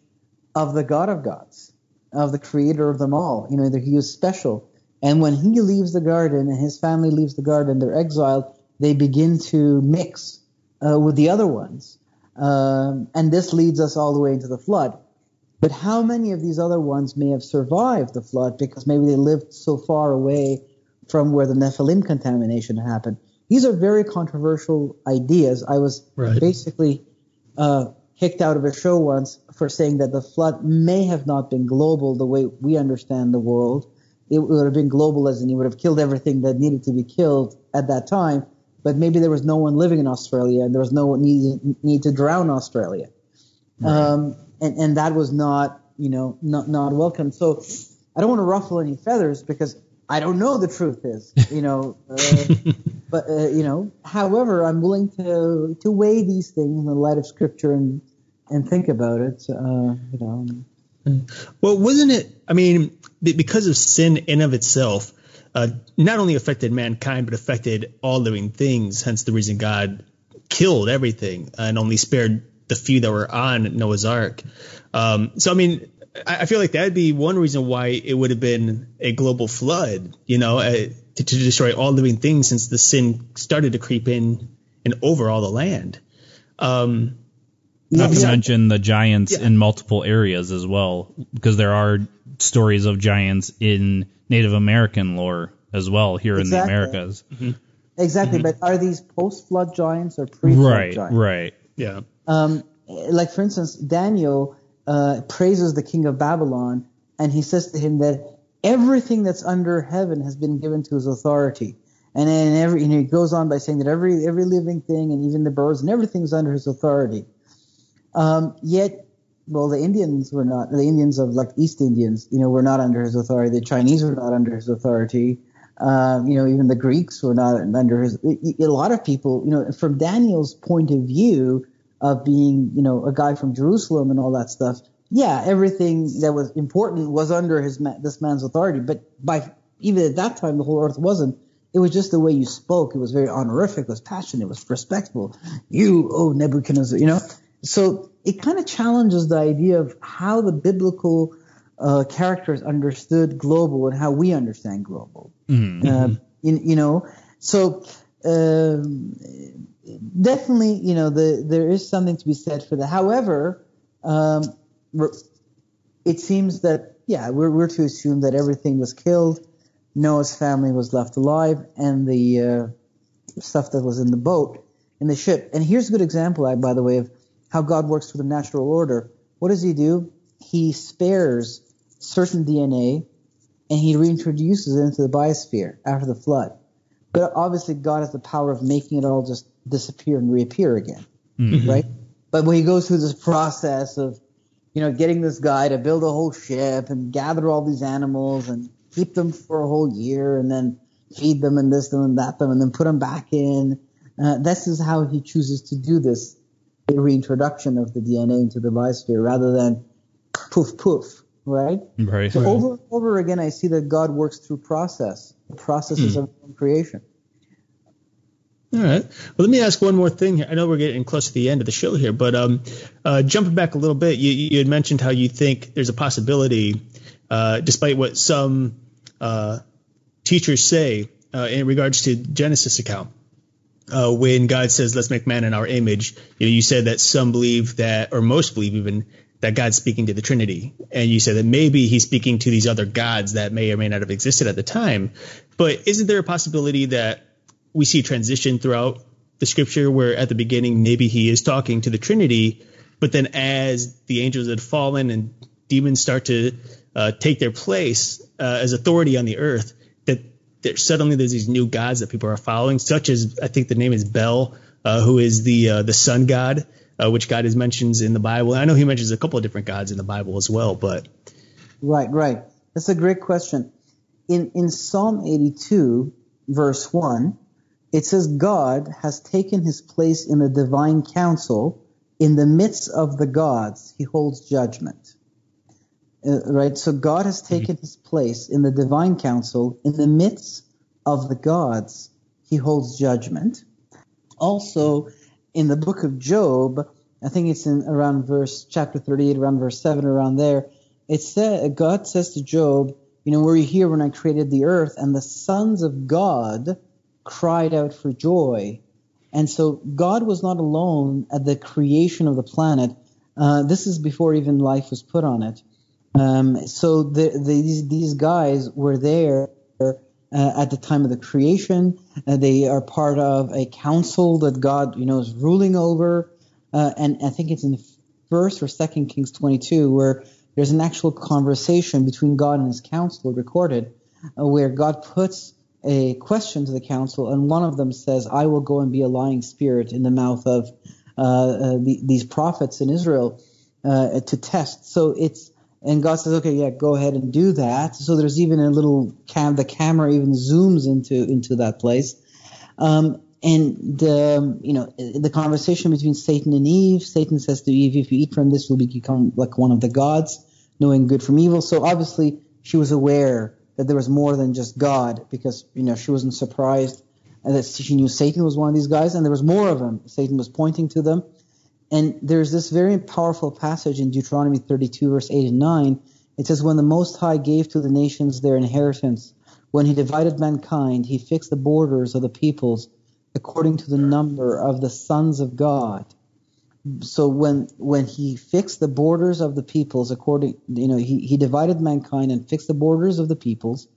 of the God of gods, of the creator of them all. You know, that he was special And when he leaves the garden and his family leaves the garden, they're exiled. They begin to mix uh, with the other ones, um, and this leads us all the way into the flood. But how many of these other ones may have survived the flood because maybe they lived so far away from where the Nephilim contamination happened? These are very controversial ideas. I was Right. basically uh, kicked out of a show once for saying that the flood may have not been global the way we understand the world. It would have been global as in it would have killed everything that needed to be killed at that time, but maybe there was no one living in Australia and there was no need, need to drown Australia. Um, and, and that was not, you know, not, not welcome. So I don't want to ruffle any feathers because I don't know the truth is, you know, uh, but, uh, you know, however, I'm willing to, to weigh these things in the light of scripture and, and think about it, uh, you know. Well, wasn't it? I mean, because of sin in of itself, uh, not only affected mankind but affected all living things. Hence, the reason God killed everything and only spared the few that were on Noah's Ark. Um, so, I mean, I, I feel like that'd be one reason why it would have been a global flood. You know, uh, to, to destroy all living things since the sin started to creep in and over all the land. Um, Not to Yeah. mention the giants Yeah. in multiple areas as well, because there are stories of giants in Native American lore as well here in the Exactly. Americas. Exactly, but are these post-flood giants or pre-flood Right, giants? right. yeah. Um, like for instance, Daniel uh, praises the king of Babylon, and he says to him that everything that's under heaven has been given to his authority. And then every, and he goes on by saying that every every living thing and even the birds and everything's under his authority. Um, yet, well, the Indians were not the Indians of like East Indians, you know, were not under his authority. The Chinese were not under his authority. Um, you know, even the Greeks were not under his. A lot of people, you know, from Daniel's point of view of being, you know, a guy from Jerusalem and all that stuff. Yeah, everything that was important was under his this man's authority. But by even at that time, the whole earth wasn't. It was just the way you spoke. It was very honorific. It was passionate. It was respectful. You, oh Nebuchadnezzar, you know. So it kind of challenges the idea of how the biblical uh, characters understood global and how we understand global. Uh, you, you know, so um, definitely, you know, the, there is something to be said for that. However, um, it seems that yeah, we're, we're to assume that everything was killed, Noah's family was left alive, and the uh, stuff that was in the boat, in the ship. And here's a good example, by the way, of how God works with the natural order. What does He do? He spares certain DNA and He reintroduces it into the biosphere after the flood. But obviously, God has the power of making it all just disappear and reappear again, right? But when He goes through this process of, you know, getting this guy to build a whole ship and gather all these animals and keep them for a whole year and then feed them and this them and that them and then put them back in. Uh, this is how he chooses to do this the reintroduction of the DNA into the biosphere rather than poof poof, right? Right. So over and over again, I see that God works through process, the processes of creation. All right. Well, let me ask one more thing here. I know we're getting close to the end of the show here, but um, uh, jumping back a little bit, you, you had mentioned how you think there's a possibility, uh, despite what some uh, teachers say uh, in regards to Genesis account, uh, when God says, "Let's make man in our image," you know, you said that some believe that, or most believe even, that God's speaking to the Trinity, and you said that maybe He's speaking to these other gods that may or may not have existed at the time. But isn't there a possibility that we see a transition throughout the scripture where at the beginning maybe he is talking to the Trinity, but then as the angels had fallen and demons start to uh, take their place uh, as authority on the earth, that there, suddenly there's these new gods that people are following, such as I think the name is Bel, uh, who is the uh, the sun god, uh, which God is mentions in the Bible. I know he mentions a couple of different gods in the Bible as well, but Right, right. That's a great question. In in Psalm 82, verse 1, it says God has taken his place in the divine council. In the midst of the gods, he holds judgment. Uh, right? So God has taken his place in the divine council. In the midst of the gods, he holds judgment. Also, in the book of Job, I think it's in around verse chapter 38, around verse 7, around there, it said God says to Job, you know, were you here when I created the earth and the sons of God cried out for joy. And so God was not alone at the creation of the planet. Uh, this is before even life was put on it. Um, so the, the, these, these guys were there uh, at the time of the creation. Uh, they are part of a council that God, you know, is ruling over. Uh, and I think it's in first or second Kings 22 where there's an actual conversation between God and his council recorded uh, where God puts a question to the council and one of them says, I will go and be a lying spirit in the mouth of uh, uh, the, these prophets in Israel uh, to test. So it's, and God says, okay, yeah, go ahead and do that. So there's even a little cam, the camera even zooms into, into that place. Um, and um, you know the conversation between Satan and Eve. Satan says to Eve, "If you eat from this, you will become like one of the gods, knowing good from evil." So obviously, she was aware that there was more than just God, because you know she wasn't surprised that she knew Satan was one of these guys, and there was more of them. Satan was pointing to them, and there's this very powerful passage in Deuteronomy 32, verse 8 and 9. It says, "When the Most High gave to the nations their inheritance, when He divided mankind, He fixed the borders of the peoples." according to the number of the sons of God. So when when he fixed the borders of the peoples according you know he, he divided mankind and fixed the borders of the peoples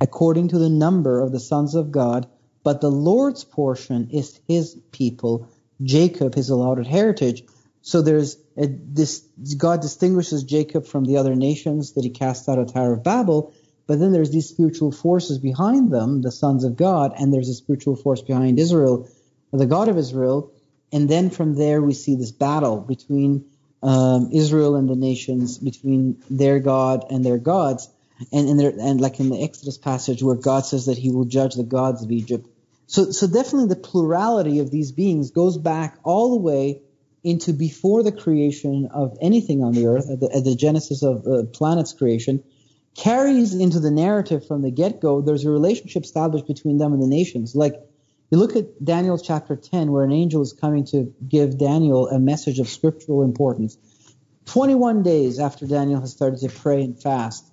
according to the number of the sons of God, but the Lord's portion is his people, Jacob his allotted heritage. So there's a, this God distinguishes Jacob from the other nations that he cast out of Tower of Babel, but then there's these spiritual forces behind them, the sons of God, and there's a spiritual force behind Israel, the God of Israel. And then from there we see this battle between um, Israel and the nations, between their God and their gods. And, there, and like in the Exodus passage where God says that he will judge the gods of Egypt. So, so definitely the plurality of these beings goes back all the way into before the creation of anything on the earth, at the, at the genesis of the uh, planet's creation, carries into the narrative from the get-go, there's a relationship established between them and the nations. Like, you look at Daniel chapter 10, where an angel is coming to give Daniel a message of scriptural importance. 21 days after Daniel has started to pray and fast.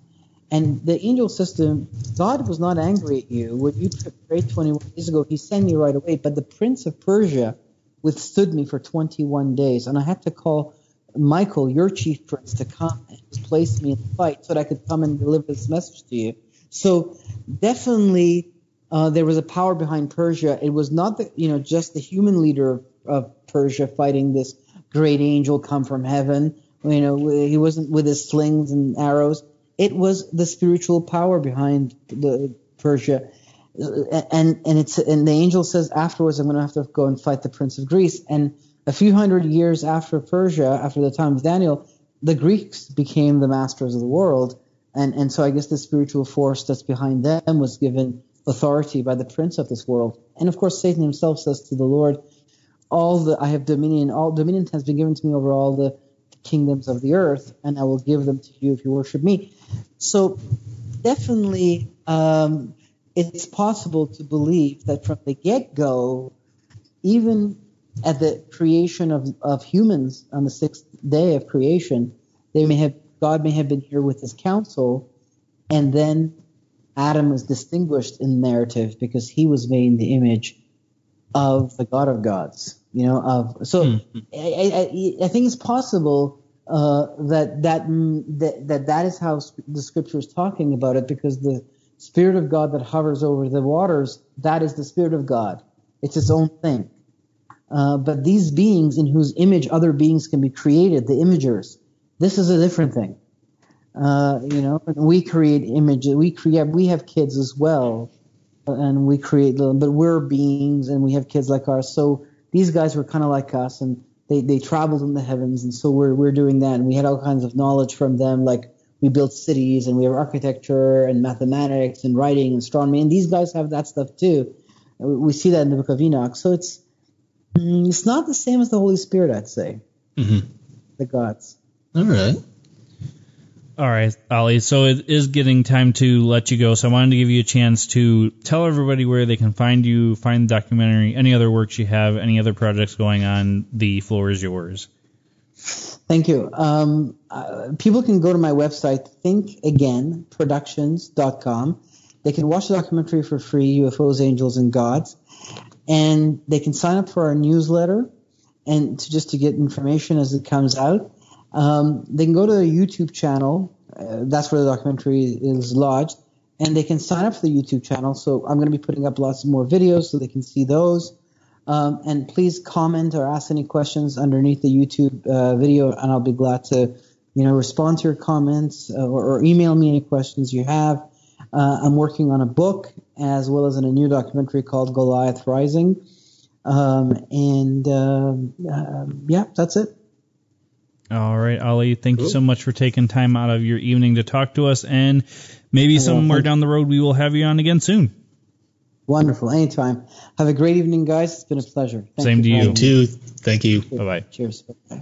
And the angel says to him, God was not angry at you. When you prayed 21 days ago, he sent you right away. But the prince of Persia withstood me for 21 days. And I had to call Michael, your chief prince, to come and place me in the fight so that I could come and deliver this message to you. So definitely uh, there was a power behind Persia. It was not the, you know just the human leader of, of Persia fighting this great angel come from heaven. You know he wasn't with his slings and arrows. It was the spiritual power behind the Persia. And and it's and the angel says afterwards I'm going to have to go and fight the prince of Greece and a few hundred years after Persia, after the time of Daniel, the Greeks became the masters of the world. And, and so I guess the spiritual force that's behind them was given authority by the prince of this world. And of course, Satan himself says to the Lord, all the, I have dominion, all dominion has been given to me over all the kingdoms of the earth, and I will give them to you if you worship me. So definitely, um, it's possible to believe that from the get-go, even at the creation of, of humans on the sixth day of creation, they may have God may have been here with his council, and then Adam is distinguished in the narrative because he was made in the image of the God of gods. You know, of so mm-hmm. I, I, I, think it's possible uh, that, that that that that is how the scripture is talking about it because the spirit of God that hovers over the waters that is the spirit of God. It's its own thing. Uh, but these beings in whose image other beings can be created, the imagers, this is a different thing. Uh, you know, we create images. We create. We have kids as well, and we create. But we're beings, and we have kids like ours. So these guys were kind of like us, and they they traveled in the heavens, and so we're we're doing that, and we had all kinds of knowledge from them, like we built cities, and we have architecture, and mathematics, and writing, and astronomy, and these guys have that stuff too. We see that in the Book of Enoch. So it's Mm, it's not the same as the Holy Spirit, I'd say. Mm-hmm. The gods. All right. All right, Ali. So it is getting time to let you go. So I wanted to give you a chance to tell everybody where they can find you, find the documentary, any other works you have, any other projects going on. The floor is yours. Thank you. Um, uh, people can go to my website, thinkagainproductions.com. They can watch the documentary for free, UFOs, Angels, and Gods, and they can sign up for our newsletter and to just to get information as it comes out. Um, they can go to the YouTube channel. Uh, that's where the documentary is lodged, and they can sign up for the YouTube channel. So I'm going to be putting up lots more videos so they can see those. Um, and please comment or ask any questions underneath the YouTube uh, video, and I'll be glad to, you know, respond to your comments uh, or, or, email me any questions you have. Uh, I'm working on a book as well as in a new documentary called Goliath Rising. Um, and um, um, yeah, that's it. All right, Ali, thank cool. you so much for taking time out of your evening to talk to us. And maybe somewhere down the road we will have you on again soon. Wonderful. Anytime. Have a great evening, guys. It's been a pleasure. Thank Same you to you. too. Thank you. Bye bye. Cheers. Bye-bye.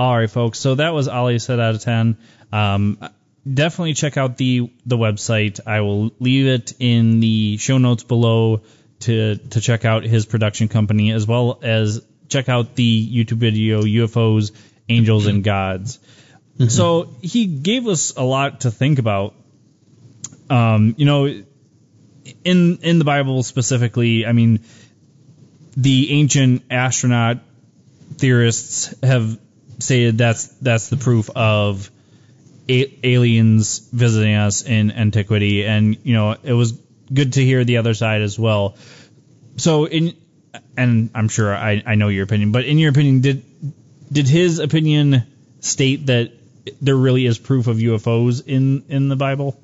All right, folks. So that was Ali said out of ten. Um, definitely check out the the website. I will leave it in the show notes below to to check out his production company as well as check out the YouTube video UFOs, Angels and Gods. Mm-hmm. So he gave us a lot to think about. Um, you know, in in the Bible specifically, I mean, the ancient astronaut theorists have stated that's that's the proof of a- aliens visiting us in antiquity, and you know it was good to hear the other side as well. So in and I'm sure I, I know your opinion, but in your opinion, did did his opinion state that there really is proof of UFOs in in the Bible?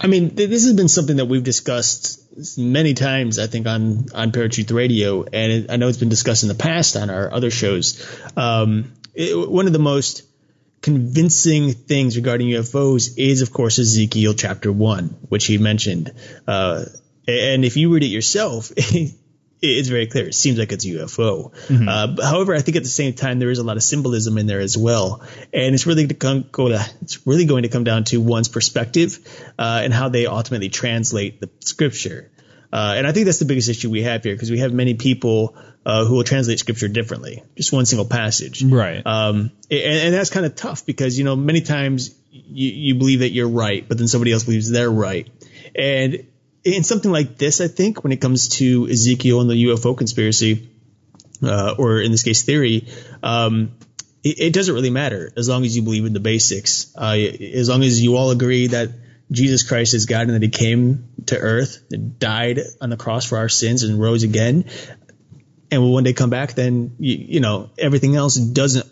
I mean, this has been something that we've discussed many times, I think, on on Paratruth Radio, and it, I know it's been discussed in the past on our other shows. Um, it, one of the most convincing things regarding UFOs is, of course, Ezekiel chapter one, which he mentioned. Uh, and if you read it yourself, it's very clear. It seems like it's a UFO. Mm-hmm. Uh, however, I think at the same time there is a lot of symbolism in there as well, and it's really to come, go to it's really going to come down to one's perspective uh, and how they ultimately translate the scripture. Uh, and I think that's the biggest issue we have here because we have many people uh, who will translate scripture differently, just one single passage. Right. Um, and, and that's kind of tough because you know many times you, you believe that you're right, but then somebody else believes they're right, and in something like this, I think when it comes to Ezekiel and the UFO conspiracy, uh, or in this case theory, um, it, it, doesn't really matter as long as you believe in the basics. Uh, as long as you all agree that Jesus Christ is God and that He came to Earth, died on the cross for our sins, and rose again, and will one day come back, then you, you know everything else doesn't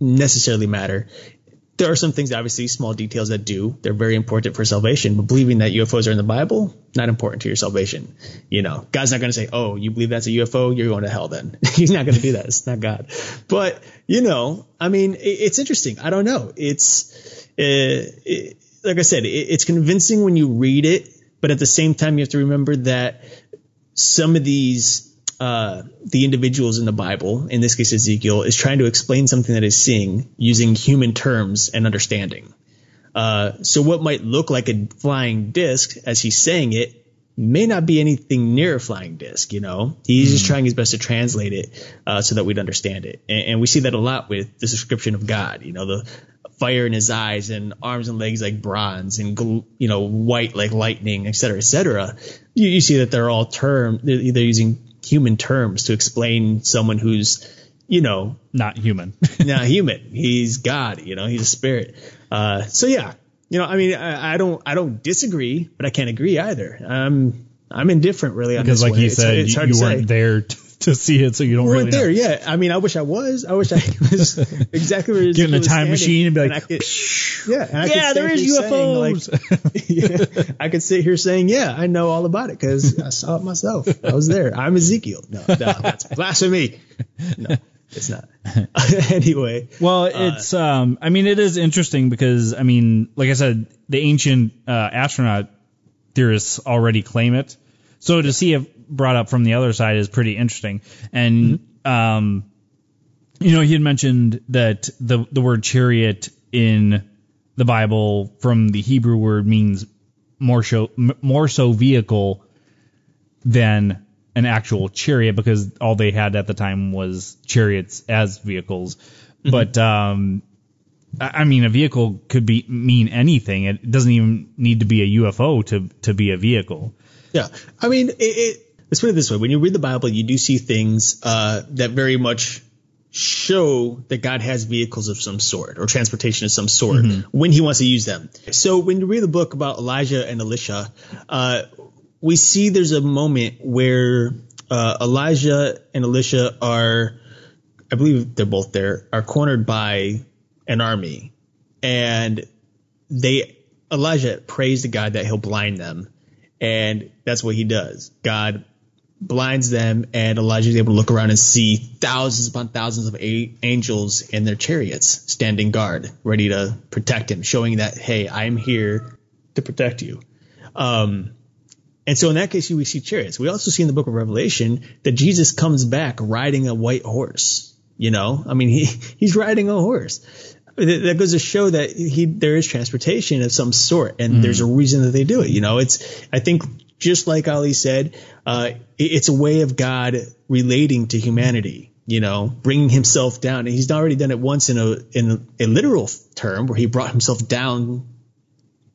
necessarily matter there are some things, obviously, small details that do. They're very important for salvation. But believing that UFOs are in the Bible, not important to your salvation. You know, God's not going to say, "Oh, you believe that's a UFO? You're going to hell." Then He's not going to do that. It's not God. But you know, I mean, it, it's interesting. I don't know. It's uh, it, like I said, it, it's convincing when you read it, but at the same time, you have to remember that some of these uh, the individuals in the Bible, in this case Ezekiel, is trying to explain something that he's seeing using human terms and understanding. Uh, so what might look like a flying disc as he's saying it may not be anything near a flying disc. You know, he's mm. just hmm. trying his best to translate it uh, so that we'd understand it, and, and, we see that a lot with the description of God. You know, the fire in his eyes and arms and legs like bronze and you know white like lightning, et cetera, et cetera. You, you see that they're all term. They're, they're using human terms to explain someone who's, you know, not human, not human. He's God, you know, he's a spirit. Uh, so yeah, you know, I mean, I, I don't, I don't disagree, but I can't agree either. Um, I'm indifferent really on Because this like you said, it's, you, you weren't say. there to, to see it, so you don't We really there, know. yeah. I mean, I wish I was. I wish I was exactly where Get in a time machine and be like, I could, yeah, and yeah, there is here saying, like, UFOs. yeah, I could sit here saying, yeah, I know all about it because I saw it myself. I was there. I'm Ezekiel. No, no, that's blasphemy. No, it's not. anyway, Well, it's um I mean it is interesting because I mean like I said the ancient uh, astronaut theorists already claim it. So to see it brought up from the other side is pretty interesting. And um you know he had mentioned that the the word chariot in the Bible from the Hebrew word means more so more so vehicle than an actual chariot because all they had at the time was chariots as vehicles. But um, I mean, a vehicle could be mean anything. It doesn't even need to be a UFO to to be a vehicle. Yeah, I mean, it, let's put it this way: when you read the Bible, you do see things uh, that very much show that God has vehicles of some sort or transportation of some sort when He wants to use them. So when you read the book about Elijah and Elisha, uh, we see there's a moment where uh, Elijah and Elisha are, I believe they're both there, are cornered by an army, and they Elijah prays to God that He'll blind them, and that's what he does. God blinds them, and Elijah is able to look around and see thousands upon thousands of a- angels in their chariots standing guard, ready to protect him, showing that hey, I'm here to protect you. Um, and so in that case, we see chariots. We also see in the book of Revelation that Jesus comes back riding a white horse. You know, I mean, he he's riding a horse. That that goes to show that he there is transportation of some sort, and there's a reason that they do it. You know, it's I think just like Ali said, uh, it's a way of God relating to humanity. You know, bringing himself down. And he's already done it once in a in a, a literal term where he brought himself down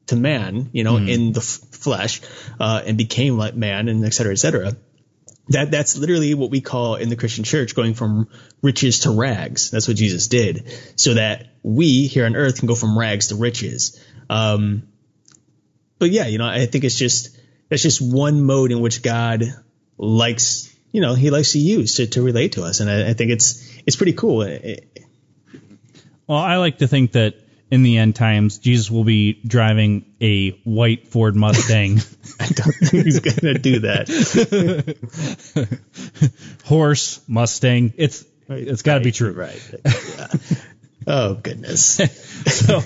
to man, you know, in the f- flesh, uh, and became like man, and et cetera, et cetera. That that's literally what we call in the Christian church going from riches to rags. That's what Jesus did, so that we here on earth can go from rags to riches. Um, but yeah, you know, I think it's just that's just one mode in which God likes, you know, He likes to use to, to relate to us, and I, I think it's it's pretty cool. Well, I like to think that in the end times, Jesus will be driving a white Ford Mustang, I don't think He's gonna do that. horse Mustang. It's it's got to be true. Right. Yeah. Oh goodness. so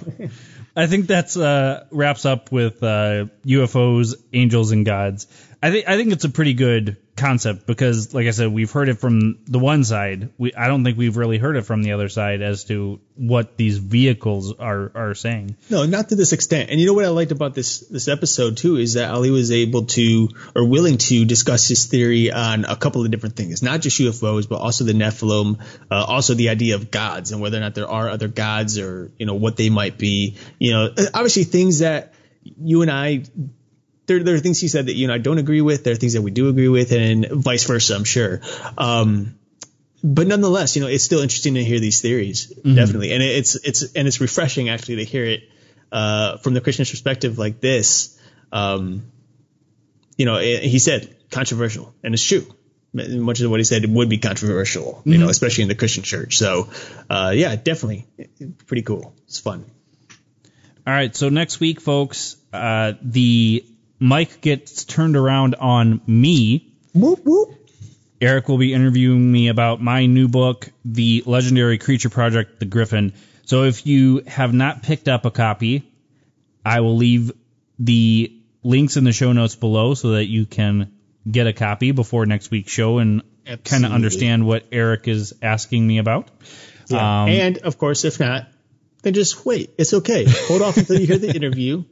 I think that's uh, wraps up with uh, UFOs, angels, and gods. I think I think it's a pretty good concept because, like I said, we've heard it from the one side. We I don't think we've really heard it from the other side as to what these vehicles are are saying. No, not to this extent. And you know what I liked about this this episode too is that Ali was able to or willing to discuss his theory on a couple of different things, not just UFOs, but also the Nephilim, uh, also the idea of gods and whether or not there are other gods or you know what they might be. You know, obviously things that you and I. There, there are things he said that you and I don't agree with. There are things that we do agree with, and vice versa. I'm sure. Um, but nonetheless, you know, it's still interesting to hear these theories, definitely, and it's it's and it's refreshing actually to hear it uh, from the Christian perspective like this. Um, you know, eh, he said controversial, and it's true. Much of what he said would be controversial, you know, especially in the Christian church. So, uh, yeah, definitely, pretty cool. It's fun. All right, so next week, folks, uh, the mic gets turned around on me. Whoop whoop. Eric will be interviewing me about my new book, The Legendary Creature Project, The Griffin. So if you have not picked up a copy, I will leave the links in the show notes below so that you can get a copy before next week's show and kind of understand what Eric is asking me about. Yeah. Um, and of course, if not, then just wait. It's okay. Hold off until you hear the interview,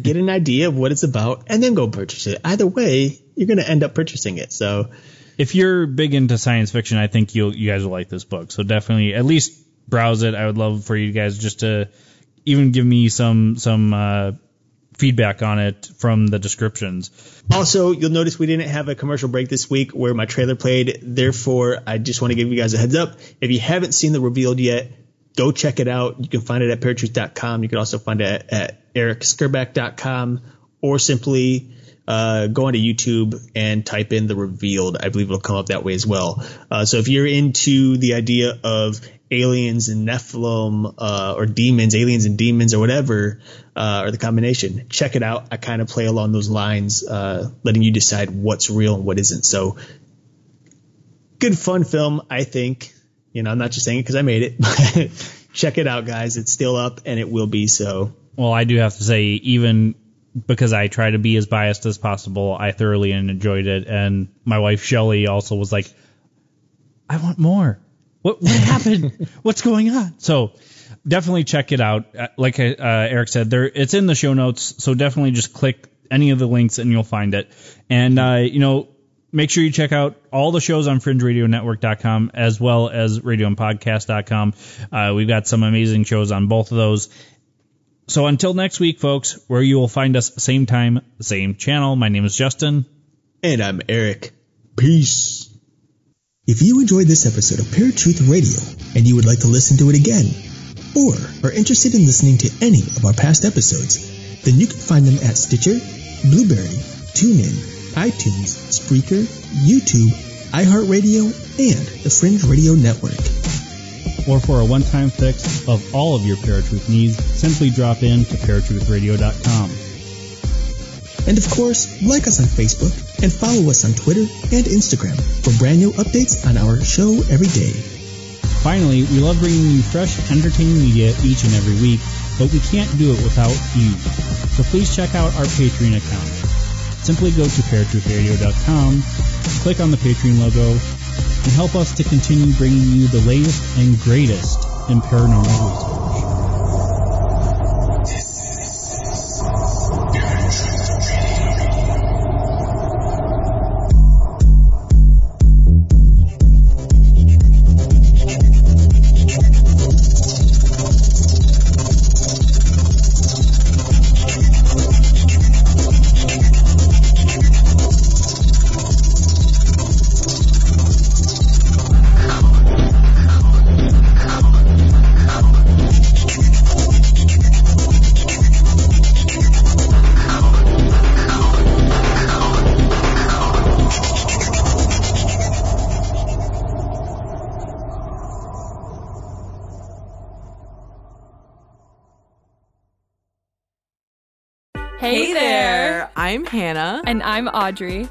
get an idea of what it's about, and then go purchase it. Either way, you're going to end up purchasing it. So, if you're big into science fiction, I think you'll you guys will like this book. So definitely at least browse it. I would love for you guys just to even give me some some uh, feedback on it from the descriptions. Also, you'll notice we didn't have a commercial break this week where my trailer played. Therefore, I just want to give you guys a heads up. If you haven't seen the revealed yet, go check it out. You can find it at paratruth.com. You can also find it at, at ericskerback.com or simply uh, go onto YouTube and type in the revealed. I believe it'll come up that way as well. Uh, so if you're into the idea of aliens and Nephilim uh, or demons, aliens and demons or whatever, uh, or the combination, check it out. I kind of play along those lines, uh, letting you decide what's real and what isn't. So good fun film, I think. You know, I'm not just saying it because I made it. check it out, guys. It's still up and it will be so. Well, I do have to say, even because I try to be as biased as possible, I thoroughly enjoyed it. And my wife Shelly also was like, I want more. What, what happened? What's going on? So definitely check it out. Uh, Like uh, Eric said, there it's in the show notes. So definitely just click any of the links and you'll find it. And uh, you know, make sure you check out all the shows on fringeradionetwork.com as well as radioandpodcast.com. Uh, we've got some amazing shows on both of those. So until next week, folks, where you will find us same time, same channel. My name is Justin. And I'm Eric. Peace. If you enjoyed this episode of Paratruth Radio and you would like to listen to it again, or are interested in listening to any of our past episodes, then you can find them at Stitcher, Blubrry, TuneIn, iTunes, Spreaker, YouTube, iHeartRadio, and the Fringe Radio Network. Or for a one-time fix of all of your Paratruth needs, simply drop in to paratruthradio.com. And of course, like us on Facebook and follow us on Twitter and Instagram for brand new updates on our show every day. Finally, we love bringing you fresh, entertaining media each and every week, but we can't do it without you. So please check out our Patreon account. Simply go to paratruthradio.com, click on the Patreon logo, and help us to continue bringing you the latest and greatest in paranormal research. Hannah. And I'm Audrey.